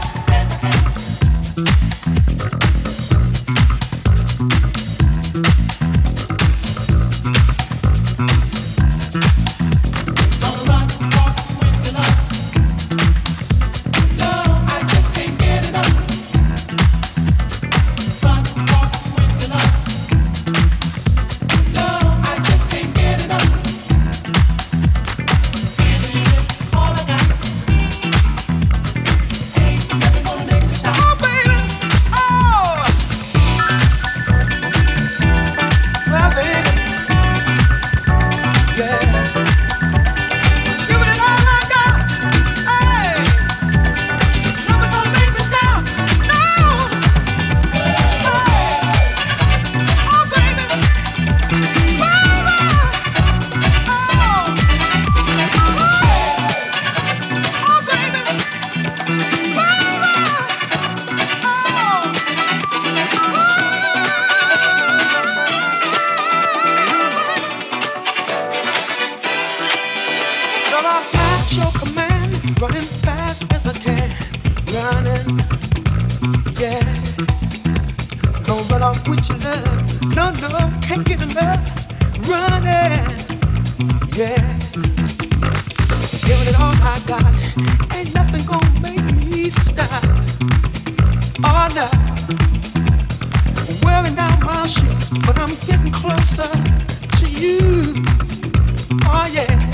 Dance. running fast as I can, running, yeah. Don't run off with your love, no, no, can't get enough, running, yeah. Giving it all I got, ain't nothing gonna make me stop. Oh no, wearing out my shoes, but I'm getting closer to you. Oh yeah.